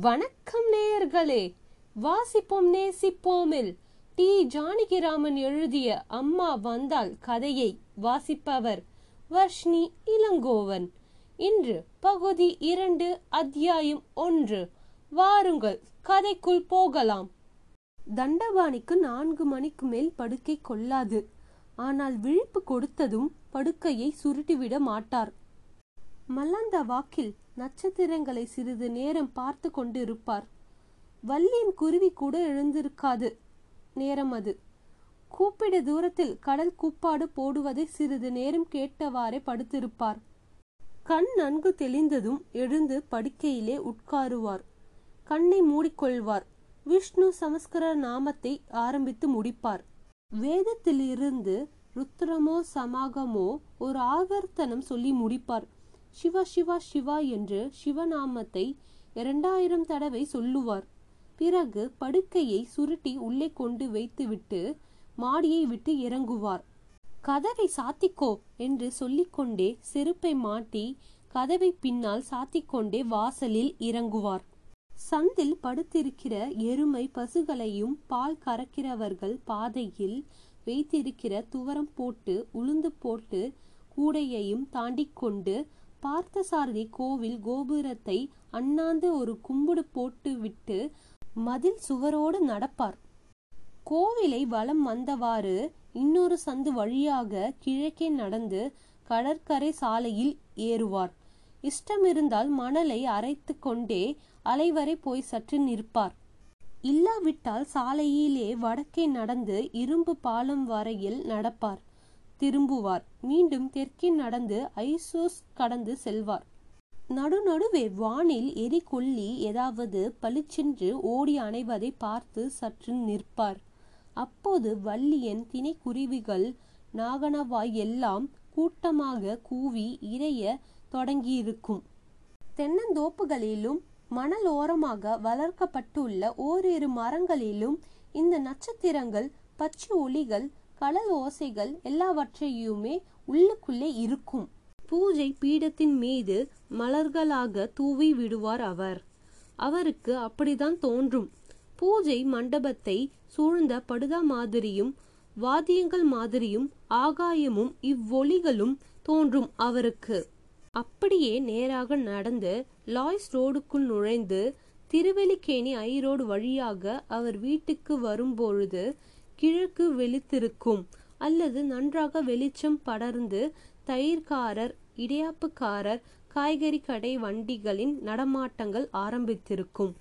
வணக்கம் நேயர்களே வாசிப்போம் நேசிப்போமில். டி. ஜானகிராமன் எழுதிய அம்மா வந்தால் கதையை வாசிப்பவர் வர்ஷ்ணி இளங்கோவன். இன்று பகுதி இரண்டு அத்தியாயம் ஒன்று. வாருங்கள் கதைக்குள் போகலாம். தண்டபாணிக்கு நான்கு மணிக்கு மேல் படுக்கை கொள்ளாது. ஆனால் விழிப்பு கொடுத்ததும் படுக்கையை சுருட்டிவிட மாட்டார். மல்லாந்த வாக்கில் நட்சத்திரங்களை சிறிது நேரம் பார்த்து கொண்டு இருப்பார் வள்ளியின் குருவி கூட எழுந்திருக்காது. நேரம் அது. கூப்பிட தூரத்தில் கடல் கூப்பாடு போடுவதை சிறிது நேரம் கேட்டவாறே படுத்திருப்பார். கண் நன்கு தெளிந்ததும் எழுந்து படுக்கையிலே உட்காருவார். கண்ணை மூடிக்கொள்வார். விஷ்ணு சமஸ்கர நாமத்தை ஆரம்பித்து முடிப்பார். வேதத்திலிருந்து ருத்ரமோ சமாகமோ ஒரு ஆவர்த்தனம் சொல்லி முடிப்பார். சிவா சிவா சிவா என்று சிவநாமத்தை இரண்டாயிரம் தடவை சொல்லுவார். பிறகு படுக்கையை சுருட்டி உள்ளே கொண்டு வைத்துவிட்டு மாடியை விட்டு இறங்குவார். கதவை சாத்திக்கோ என்று சொல்லிக்கொண்டே செருப்பை மாட்டி கதவை பின்னால் சாத்திக்கொண்டே வாசலில் இறங்குவார். சந்தில் படுத்திருக்கிற எருமை பசுகளையும் பால் கறக்கிறவர்கள் பாதையில் வைத்திருக்கிற துவரம் போட்டு உளுந்து போட்டு கூடையையும் தாண்டி கொண்டு பார்த்தசாரதி கோவில் கோபுரத்தை அண்ணாந்து ஒரு கும்புடு போட்டு விட்டு மதில் சுவரோடு நடப்பார். கோவிலை வலம் வந்தவாறு இன்னொரு சந்து வழியாக கிழக்கே நடந்து கடற்கரை சாலையில் ஏறுவார். இஷ்டமிருந்தால் மணலை அரைத்து கொண்டே அலைவரை போய் சற்று நிற்பார். இல்லாவிட்டால் சாலையிலே வடக்கே நடந்து இரும்பு பாலம் வரையில் நடப்பார். திரும்புவார். மீண்டும் தெற்கே நடந்து ஐசோஸ் கடந்து செல்வார். நடுநடுவே வானில் எரிகொல்லி ஏதாவது பளிச்சென்று ஓடி அணைவதை பார்த்து சற்று நிற்பார். அப்போது வள்ளியன் திணைக்குருவிகள் நாகனவாய் எல்லாம் கூட்டமாக கூவி இறைய தொடங்கியிருக்கும். தென்னந்தோப்புகளிலும் மணல் ஓரமாக வளர்க்கப்பட்டுள்ள ஓரிரு மரங்களிலும் இந்த நட்சத்திரங்கள் பச்சை ஒளிகள் கடல் ஓசைகள் எல்லாவற்றையுமே உள்ளுக்குள்ளே இருக்கும். பூஜை பீடத்தின் மீது மலர்களாக தூவி விடுவார் அவர். அவருக்கு அப்படிதான் தோன்றும். பூஜை மண்டபத்தை சூழ்ந்த படுதா மாதிரியும் வாத்தியங்கள் மாதிரியும் ஆகாயமும் இவ்வொலிகளும் தோன்றும் அவருக்கு. அப்படியே நேராக நடந்து லாய்ஸ் ரோடுக்குள் நுழைந்து திருவெலிக்கேணி ஐரோடு வழியாக அவர் வீட்டுக்கு வரும்பொழுது கிழக்கு வெளித்திருக்கும் அல்லது நன்றாக வெளிச்சம் படர்ந்து தயிர்காரர் இடியாப்புக்காரர் காய்கறி கடை வண்டிகளின் நடமாட்டங்கள் ஆரம்பித்திருக்கும்.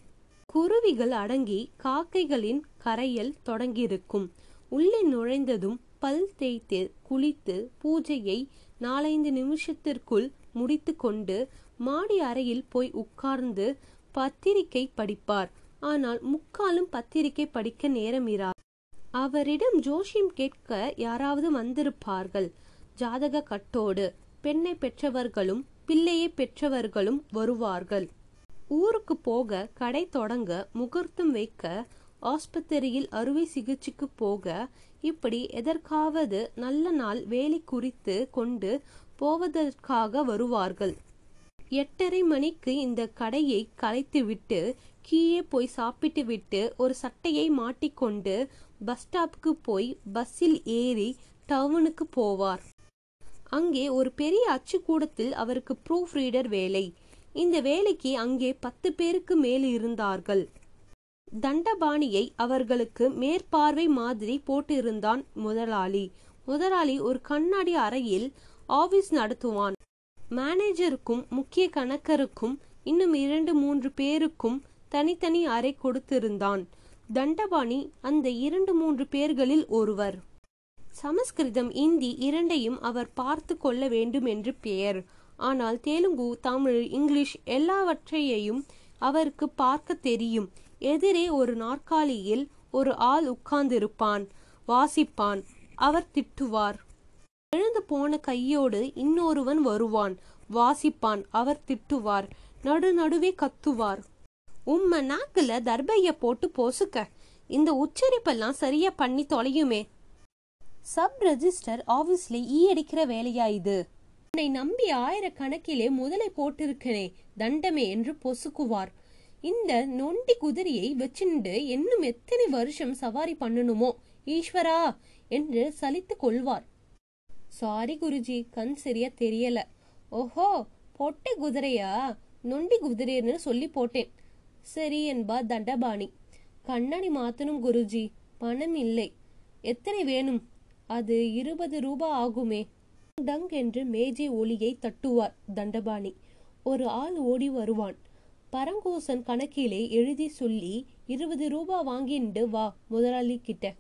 குருவிகள் அடங்கி காக்கைகளின் கரையல் தொடங்கியிருக்கும். உள்ளே நுழைந்ததும் பல் தேய்த்து குளித்து பூஜையை நாலைந்து நிமிஷத்திற்குள் முடித்து கொண்டு மாடி அறையில் போய் உட்கார்ந்து பத்திரிகை படிப்பார். ஆனால் முக்காலும் பத்திரிகை படிக்க நேரமிரா அவரிடம் ஜோஷியம் கேட்க யாராவது வந்திருப்பார்கள். ஜாதக கட்டோடு பெண்ணை பெற்றவர்களும் பிள்ளையை பெற்றவர்களும் வருவார்கள். ஊருக்கு போக கடை தொடங்க முகூர்த்தம் வைக்க ஆஸ்பத்திரியில் அறுவை சிகிச்சைக்கு போக இப்படி எதற்காவது நல்ல நாள் வேலை குறித்து கொண்டு போவதற்காக வருவார்கள். எட்டரை மணிக்கு இந்த கடையை கலைத்துவிட்டு கீழே போய் சாப்பிட்டு விட்டு ஒரு சட்டையை மாட்டிக்கொண்டு பஸ் ஸ்டாப்புக்கு போய் பஸ்ஸில் ஏறி டவுனுக்கு போவார். அங்கே ஒரு பெரிய அச்சுக்கூடத்தில் அவருக்கு ப்ரூஃப் ரீடர் வேலை. இந்த வேலைக்கு அங்கே பத்து பேருக்கு மேல் இருந்தார்கள். தண்டபாணியை அவர்களுக்கு மேற்பார்வை மாதிரி போட்டிருந்தான் முதலாளி. முதலாளி ஒரு கண்ணாடி அறையில் ஆபீஸ் நடத்துவான். மேனேஜருக்கும் முக்கிய கணக்கருக்கும் இன்னும் இரண்டு மூன்று பேருக்கும் தனித்தனி அறை கொடுத்திருந்தான். தண்டபாணி அந்த இரண்டு மூன்று பேர்களில் ஒருவர். சமஸ்கிருதம் இந்தி இரண்டையும் அவர் பார்த்து கொள்ள வேண்டும் என்று பெயர். ஆனால் தெலுங்கு தமிழ் இங்கிலீஷ் எல்லாவற்றையையும் அவருக்கு பார்க்க தெரியும். எதிரே ஒரு நாற்காலியில் ஒரு ஆள் உட்கார்ந்திருப்பான் வாசிப்பான். அவர் திட்டுவார். எழுந்து போன கையோடு இன்னொருவன் வருவான் வாசிப்பான். அவர் திட்டுவார் நடு நடுவே கத்துவார். உம்ம நாக்குல தர்பைய போட்டு பொசுக்க. இந்த உச்சரிப்பெல்லாம் சரியா பண்ணி தொலையுமே. சப் ரெஜிஸ்டர் ஆபீஸ்ல ஈ அடிக்கிற வேலையா இது? உன்னை நம்பி ஆயிரக்கணக்கிலே முதலை போட்டிருக்கிறே தண்டமே என்று பொசுக்குவார். இந்த நொண்டி குதிரையை வச்சுண்டு இன்னும் எத்தனை வருஷம் சவாரி பண்ணணுமோ? ஈஸ்வரா! என்று சலித்து கொள்வார். சாரி குருஜி கண் சரியா தெரியல. ஓஹோ பொட்டை குதிரையா? நொண்டி குதிரைன்னு சொல்லி போட்டேன். சரி என்பார் தண்டபாணி. கண்ணாடி மாத்தனும் குருஜி பணம் இல்லை. எத்தனை வேணும்? அது இருபது ரூபாய் ஆகுமே. டங் என்று மேஜை ஒளியை தட்டுவார் தண்டபாணி. ஒரு ஆள் ஓடி வருவான். பரங்கூசன் கணக்கிலே எழுதி சொல்லி இருபது ரூபாய் வாங்கிண்டு வா முதலாளி கிட்ட.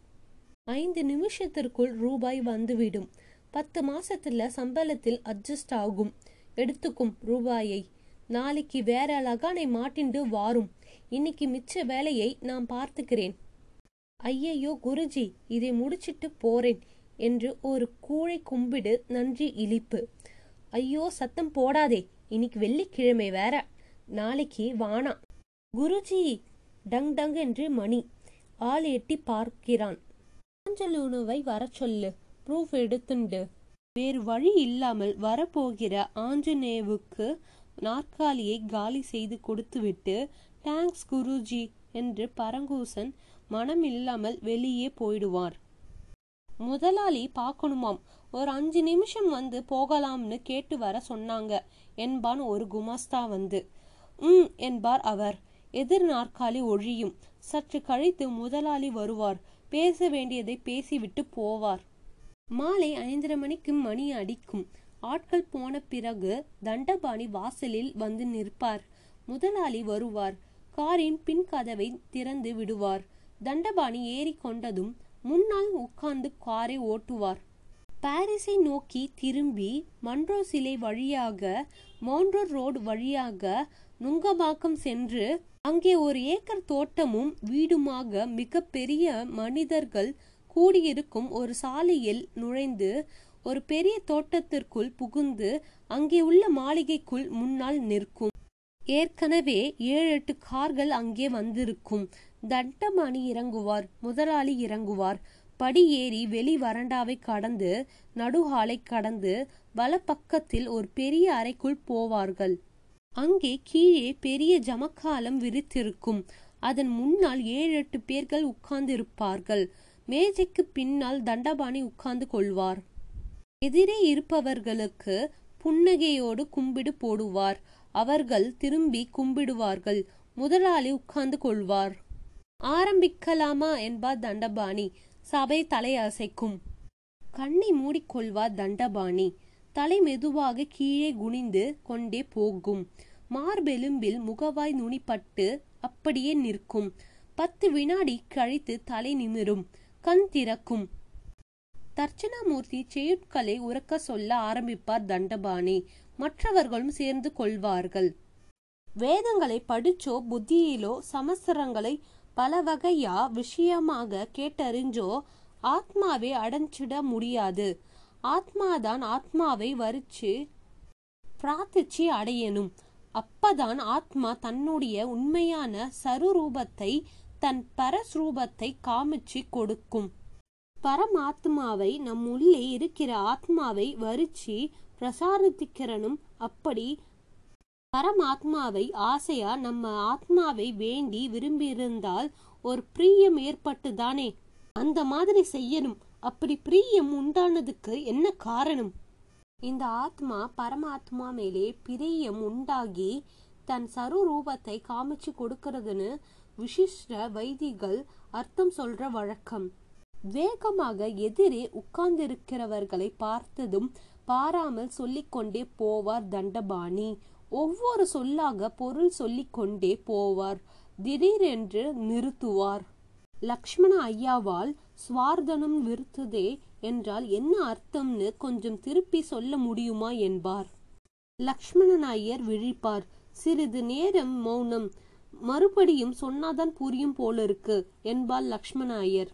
ஐந்து நிமிஷத்திற்குள் ரூபாய் வந்துவிடும். பத்து மாசத்துல சம்பளத்தில் அட்ஜஸ்ட் ஆகும். எடுத்துக்கும் ரூபாயை. நாளைக்கு வேற லகானை மாட்டிண்டு வாரும். இன்னைக்கு மிச்ச வேலையை நான் பார்த்துக்கிறேன். ஐயையோ குருஜி இதை முடிச்சிட்டு போறேன் என்று ஒரு கூழை கும்பிடு நன்றி இழிப்பு. ஐயோ சத்தம் போடாதே இன்னைக்கு வெள்ளிக்கிழமை வேற. நாளைக்கு வானா. குருஜி டங் டங் என்று மணி. ஆள் எட்டி பார்க்கிறான். ஆஞ்சல் வர சொல்லு ப்ரூஃப் எடுத்துண்டு. வேறு வழி இல்லாமல் வரப்போகிற ஆஞ்சநேவுக்கு நாற்காலியை காலி செய்து கொடுத்துவிட்டு தேங்க்ஸ் குருஜி என்று பரங்கூசன் மனம் இல்லாமல் வெளியே போயிடுவார். முதலாளி பார்க்கணுமாம். ஒரு அஞ்சு நிமிஷம் வந்து போகலாம்னு கேட்டு வர சொன்னாங்க என்பான் ஒரு குமாஸ்தா வந்து. ம் என்பார் அவர். எதிர் நாற்காலி ஒழியும். சற்று கழித்து முதலாளி வருவார். பேச வேண்டியதை பேசிவிட்டு போவார். மாலை ஐந்தரை மணிக்கு மணி அடிக்கும். ஆட்கள் போன பிறகு தண்டபாணி வாசலில் வந்து நிற்பார். முதலாளி வருவார். காரின் பின் கதவை திறந்து விடுவார். தண்டபாணி ஏறி கொண்டதும் முன்னால் உட்கார்ந்து காரை ஓட்டுவார். பாரிஸை நோக்கி திரும்பி மன்றோ சிலை வழியாக மோன்றோ ரோடு வழியாக நுங்கபாக்கம் சென்று அங்கே ஒரு ஏக்கர் தோட்டமும் வீடுமாக மிக பெரிய மனிதர்கள் கூடியிருக்கும் ஒரு சாலையில் நுழைந்து ஒரு பெரிய தோட்டத்திற்குள் புகுந்து அங்கே உள்ள மாளிகைக்குள் முன்னால் நிற்கும். ஏற்கனவே ஏழு எட்டு கார்கள் அங்கே வந்திருக்கும். தண்டமணி இறங்குவார் முதலாளி இறங்குவார். படி ஏறி வெளி வறண்டாவை கடந்து நடுஹாலை கடந்து வலப்பக்கத்தில் ஒரு பெரிய அறைக்குள் போவார்கள். அங்கே கீழே பெரிய ஜமக்காலம் விரித்திருக்கும். அதன் முன்னால் ஏழு எட்டு பேர்கள் உட்கார்ந்திருப்பார்கள். மேஜைக்கு பின்னால் தண்டபாணி உட்கார்ந்து கொள்வார். எதிரே இருப்பவர்களுக்கு புன்னகையோடு கும்பிடு போடுவார். அவர்கள் திரும்பி கும்பிடுவார்கள். முதலாளி உட்கார்ந்து கொள்வார். ஆரம்பிக்கலாமா என்பார் தண்டபாணி. சபை தலை அசைக்கும். கண்ணை மூடிக்கொள்வார் தண்டபாணி. தலை மெதுவாக கீழே குனிந்து கொண்டே போகும். மார்பெலும்பில் முகவாய் நுனிப்பட்டு அப்படியே நிற்கும். பத்து வினாடி கழித்து தலை நிமிரும். கண் திறக்கும். தர்ச்சனாமூர்த்தி செய்யுட்களை உறக்க சொல்ல ஆரம்பிப்பார் தண்டபாணி. மற்றவர்களும் சேர்ந்து கொள்வார்கள். வேதங்களை படிச்சோ புத்தியிலோ சமஸ்திரங்களை பல வகையா விஷயமாக கேட்டறிஞ்சோ ஆத்மாவை அடைஞ்சிட முடியாது. ஆத்மாதான் ஆத்மாவை வரிச்சு பிரார்த்திச்சு அடையணும். அப்பதான் ஆத்மா தன்னுடைய உண்மையான சருரூபத்தை தன் பரஸ்ரூபத்தை காமிச்சு கொடுக்கும். பரமாத்மாவை நம் உள்ளே இருக்கிற ஆத்மாவை வரிச்சு பிரசாரித்திக்கிறனும் அப்படி பரமாத்மாவை ஆசையா நம்ம ஆத்மாவை வேண்டி விரும்பியிருந்தால் ஒரு பிரியம் ஏற்பட்டு தானே அந்த மாதிரி செய்யணும். அப்படி பிரியம் உண்டானதுக்கு என்ன காரணம்? இந்த ஆத்மா பரமாத்மா மேலே பிரியம் உண்டாகி தன் சருரூபத்தை காமிச்சு கொடுக்கறதுன்னு விசிஷ்ட வைதிகள் அர்த்தம் சொல்ற வழக்கம். வேகமாக எதிரே உட்கார்ந்திருக்கிறவர்களை பார்த்ததும் பாராமல் சொல்லிக்கொண்டே போவார் தண்டபாணி. ஒவ்வொரு சொல்லாக பொருள் சொல்லிக்கொண்டே போவார். திடீரென்று நிறுத்துவார். லக்ஷ்மண ஐயாவால் ஸ்வார்தனம் விருத்துதே என்றால் என்ன அர்த்தம்னு கொஞ்சம் திருப்பி சொல்ல முடியுமா என்பார். லக்ஷ்மணன் ஐயர் விழிப்பார். சிறிது நேரம் மௌனம். மறுபடியும் சொன்னாதான் புரியும் போல இருக்கு என்பார் லக்ஷ்மண ஐயர்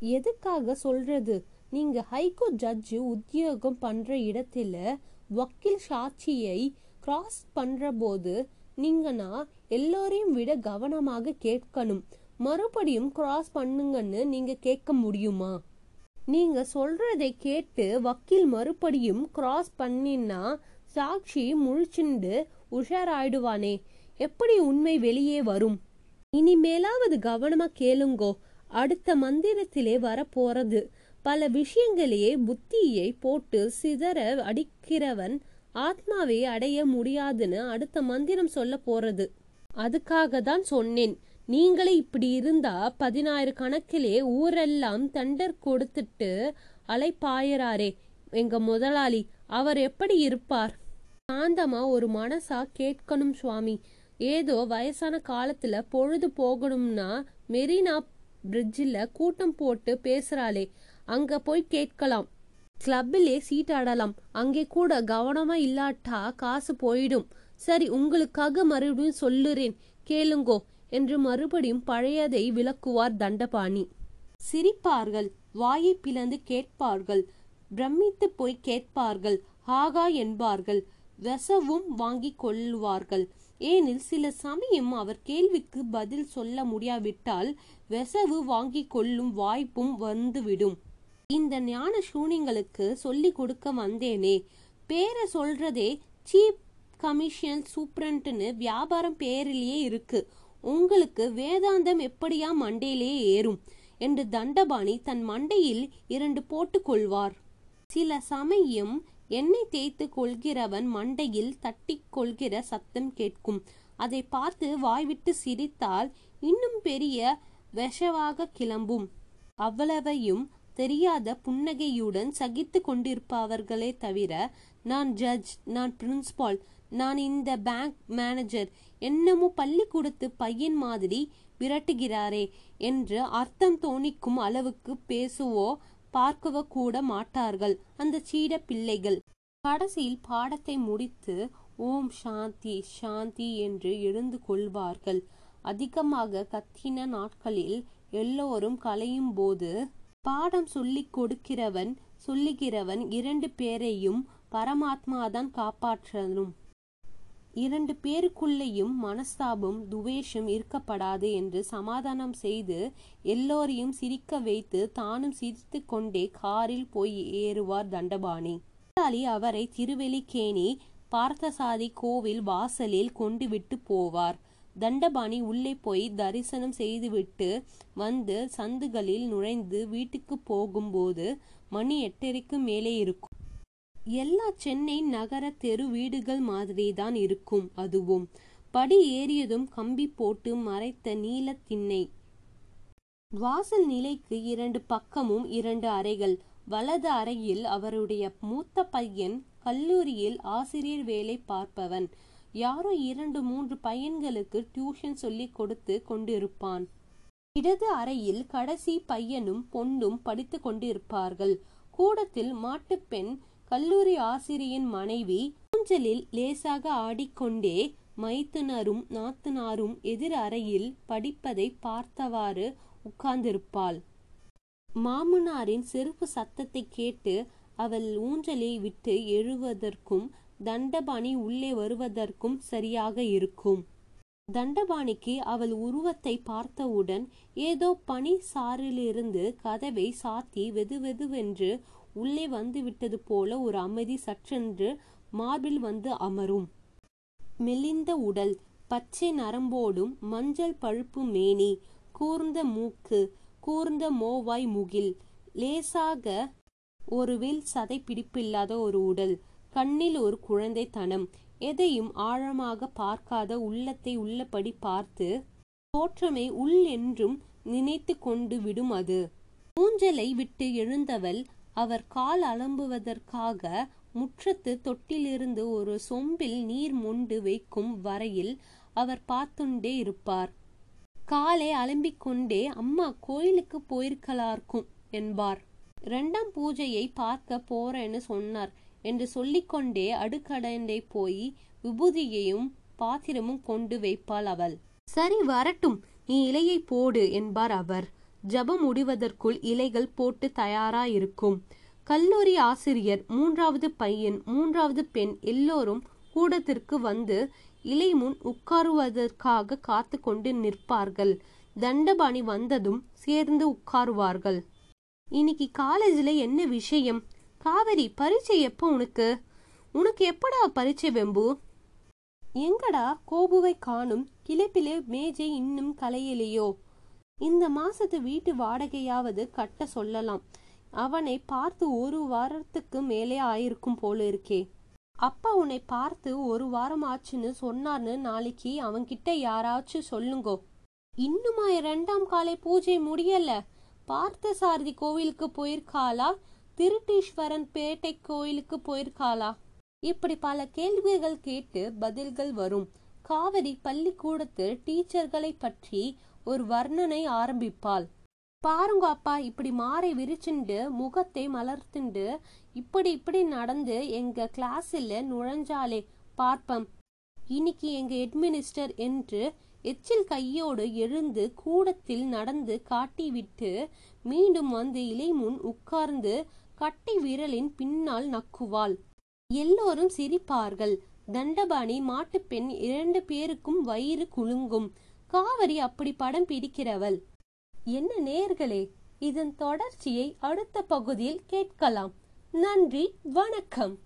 எதுக்காக சொல்றது? நீங்க ஹைகோ ஜட்ஜு உத்தியோகம் பண்ற இடத்துல வக்கீல் சாட்சியை கிராஸ் பண்ற போது நீங்கன்னா எல்லோரையும் விட கவனமாக கேட்கணும். மறுபடியும் கிராஸ் பண்ணுங்கன்னு நீங்க கேட்க முடியுமா? நீங்க சொல்றதை கேட்டு வக்கீல் மறுபடியும் கிராஸ் பண்ணினா சாட்சி முழிச்சுண்டு உஷாராயிடுவானே. எப்படி உண்மை வெளியே வரும்? இனிமேலாவது கவனமா கேளுங்கோ. அடுத்த மந்திரத்திலே வரப்போறது. பல விஷயங்களையே புத்தியை போட்டு சிதற அடிக்கிறவன் ஆத்மாவை அடைய முடியாதுன்னு அடுத்த மந்திரம் சொல்ல போறது. அதுக்காக தான் சொன்னேன். நீங்களே இப்படி இருந்தா பதினாயிர கணக்கிலே ஊரெல்லாம் தண்டர் கொடுத்துட்டு அலைப்பாயறாரே. எங்க முதலாளி அவர் எப்படி இருப்பார்? சாந்தமா ஒரு மனசா கேட்கணும் சுவாமி. ஏதோ வயசான காலத்துல பொழுது போகணும்னா மெரினா பிரிட்ஜில் கூட்டம் போட்டு பேசுறாளே. அங்க போய் கேட்கலாம். கிளப்பிலே சீட் ஆடலாம் அங்கே கூட கவனமா இல்லாட்டா காசு போயிடும். சரி உங்களுக்காக மறுபடியும் சொல்லுறேன். கேளுங்கோ என்று மறுபடியும் பழையதை விளக்குவார் தண்டபாணி. சிரிப்பார்கள். வாயை பிளந்து கேட்பார்கள். பிரமித்து போய் கேட்பார்கள். ஆகா என்பார்கள். வெசவும் வாங்கி கொள்ளுவார்கள் ஏனில் சில சமயம் அவர் கேள்விக்கு பதில் சொல்ல முடியாவிட்டால் வெசவு வாங்கிக் கொள்ளும் வாய்ப்பும் வந்துவிடும். இந்த ஞான சூனியங்களுக்கு சொல்லி கொடுக்க வந்தேனே. பேரை சொல்றதே சீப் கமிஷன் சூப்ரண்ட்னு வியாபாரம் பேரிலேயே இருக்கு. உங்களுக்கு வேதாந்தம் எப்படியா மண்டையிலே ஏறும்? என்று தண்டபாணி தன் மண்டையில் இரண்டு போட்டுக் கொள்வார். சில சமயம் எண்ணெய் தேய்த்து கொள்கிறவன் மண்டையில் தட்டி கொள்கிற சத்தம் கேட்கும். அதை பார்த்து வாய்விட்டு சிரித்தால் இன்னும் பெரிய விஷவாக கிளம்பும். அவ்வளவையும் தெரியாத புன்னகையுடன் சகித்து கொண்டிருப்பவர்களே தவிர நான் ஜட்ஜ் நான் பிரின்சிபால் நான் இந்த பேங்க் மேனேஜர் என்னமோ பள்ளிக்கூடத்து பையன் மாதிரி விரட்டுகிறாரே என்று அர்த்தம் தோணிக்கும் அளவுக்கு பேசுவோ பார்க்கவோ கூட மாட்டார்கள் அந்த சீட பிள்ளைகள். கடைசியில் பாடத்தை முடித்து ஓம் சாந்தி சாந்தி என்று எழுந்து கொள்வார்கள். அதிகமாக கத்தின நாட்களில் எல்லோரும் கலையும் போது பாடம் சொல்லிக் கொடுக்கிறவன் சொல்லுகிறவன் இரண்டு பேரையும் பரமாத்மாதான் காப்பாற்றணும். இரண்டு பேருக்குள்ளேயும் மனஸ்தாபம் துவேஷம் இருக்கப்படாது என்று சமாதானம் செய்து எல்லோரையும் சிரிக்க வைத்து தானும் சிரித்து கொண்டே காரில் போய் ஏறுவார் தண்டபாணி. முதலாளி அவரை திருவெளிக்கேணி பார்த்தசாதி கோவில் வாசலில் கொண்டு விட்டு போவார். தண்டபாணி உள்ளே போய் தரிசனம் செய்துவிட்டு வந்து சந்துகளில் நுழைந்து வீட்டுக்கு போகும்போது மணி எட்டரைக்கு மேலே இருக்கும். எல்லா சென்னை நகர தெரு வீடுகள் மாதிரி தான் இருக்கும் அதுவும். படி ஏறியதும் கம்பி போட்டு மறைத்த நீல திண்ணை. வாசல் நிலைக்கு இரண்டு பக்கமும் இரண்டு அறைகள். வலது அறையில் அவருடைய மூத்த பையன் கல்லூரியில் ஆசிரியர் வேலை பார்ப்பவன். யாரோ இரண்டு மூன்று பையன்களுக்கு டியூஷன் சொல்லி கொடுத்து கொண்டிருப்பான். இடது அறையில் கடைசி பையனும் பொண்ணும் படித்து கொண்டிருப்பார்கள். கூடத்தில் மாட்டுப்பெண் கல்லூரி ஆசிரியின் மனைவி ஊஞ்சலில் லேசாக ஆடிக்கொண்டே மைத்துனரும் நாத்தனாரும் எதிர் அறையில் படிப்பதை பார்த்தவாறு உட்கார்ந்திருப்பாள். மாமனாரின் செருப்பு சத்தத்தை கேட்டு அவள் ஊஞ்சலை விட்டு எழுவதற்கும் தண்டபாணி உள்ளே வருவதற்கும் சரியாக இருக்கும். தண்டபாணிக்கு அவள் உருவத்தை பார்த்தவுடன் ஏதோ பனி சாரிலிருந்து கதவை சாத்தி வெதுவெதுவென்று உள்ளே வந்துவிட்டது போல ஒரு அமைதி சற்றென்று மார்பில் வந்து அமரும். மெலிந்த உடல் பச்சை நரம்போடும் மஞ்சள் பழுப்பு மேனி கூர்ந்த மூக்கு கூர்ந்த மோவாய் முகில் லேசாக ஒருவில் சதை பிடிப்பில்லாத ஒரு உடல் கண்ணில் ஒரு குழந்தைத்தனம். எதையும் ஆழமாக பார்க்காத உள்ளத்தை உள்ளபடி பார்த்து தோற்றமை உள் என்றும் நினைத்து கொண்டு விடும் அது. ஊஞ்சலை விட்டு எழுந்தவள் அவர் கால் அலம்புவதற்காக முற்றத்து தொட்டிலிருந்து ஒரு சொம்பில் நீர் மொண்டு வைக்கும் வரையில் அவர் பார்த்துண்டே இருப்பார். காலை அலம்பிக் கொண்டே அம்மா கோயிலுக்கு போயிருக்கலார்க்கும் என்பார். இரண்டாம் பூஜையை பார்க்க போறேன்னு சொன்னார். என்று சொல்லிக்கொண்டே அடுக்கடண்டை போய் விபூதியையும் பாத்திரமும் கொண்டு வைப்பாள் அவள். சரி வரட்டும். நீ இலையை போடு என்பார் அவர். ஜபம் முடிவதற்குள் இலைகள் போட்டு தயாராயிருக்கும். கல்லூரி ஆசிரியர் மூன்றாவது பையன் மூன்றாவது பெண் எல்லோரும் கூடத்திற்கு வந்து இலை முன் உட்காருவதற்காக காத்து கொண்டு நிற்பார்கள். தண்டபாணி வந்ததும் சேர்ந்து உட்காருவார்கள். இன்னைக்கு காலேஜில் என்ன விஷயம்? காவேரி பரீட்சை எப்போ உனக்கு? உனக்கு எப்படா பரீட்சை வெம்பு? எங்கடா கோபுவை காணும் கிளப்பிலே மேஜை இன்னும் கலையிலையோ? இந்த மாசத்து வீட்டு வாடகையாவது கட்ட சொல்லலாம். அவனை பார்த்து ஒரு வாரத்துக்கு மேலே ஆயிருக்கும் போல இருக்கே. அப்பா உன்னை பார்த்து ஒரு வாரம் ஆச்சுன்னு சொன்னார்னு நாளைக்கு அவன்கிட்ட யாராச்சும் சொல்லுங்கோ. இன்னுமா இரண்டாம் காலை பூஜை முடியல? பார்த்த சாரதி கோவிலுக்கு போயிருக்காளா? திருட்டீஸ்வரன் பேட்டை கோயிலுக்கு போயிருக்காளா? இப்படி பல கேள்விகள் கேட்டு பதில்கள் வரும். காவிரி பள்ளிக்கூடத்து டீச்சர்களை பற்றி ஒரு வர்ணனை ஆரம்பிப்பாள். பாருங்க அப்பா இப்படி மாறை விரிச்சுண்டு முகத்தை மலர்த்துண்டு இப்படி இப்படி நடந்து எங்க கிளாஸில் நுழைஞ்சாலே பார்ப்பம். இன்னைக்கு எங்க ஹெட்மினிஸ்டர் என்று எச்சில் கையோடு எழுந்து கூடத்தில் நடந்து காட்டிவிட்டு மீண்டும் வந்து இலை முன் உட்கார்ந்து கட்டை விரலின் பின்னால் நக்குவாள். எல்லோரும் சிரிப்பார்கள். தண்டபாணி மாட்டுப்பெண் இரண்டு பேருக்கும் வயிறு குலுங்கும். காவரி அப்படி படம் பிடிக்கிறவள். என்ன நேர்களே இதன் தொடர்ச்சியை அடுத்த பகுதியில் கேட்கலாம். நன்றி வணக்கம்.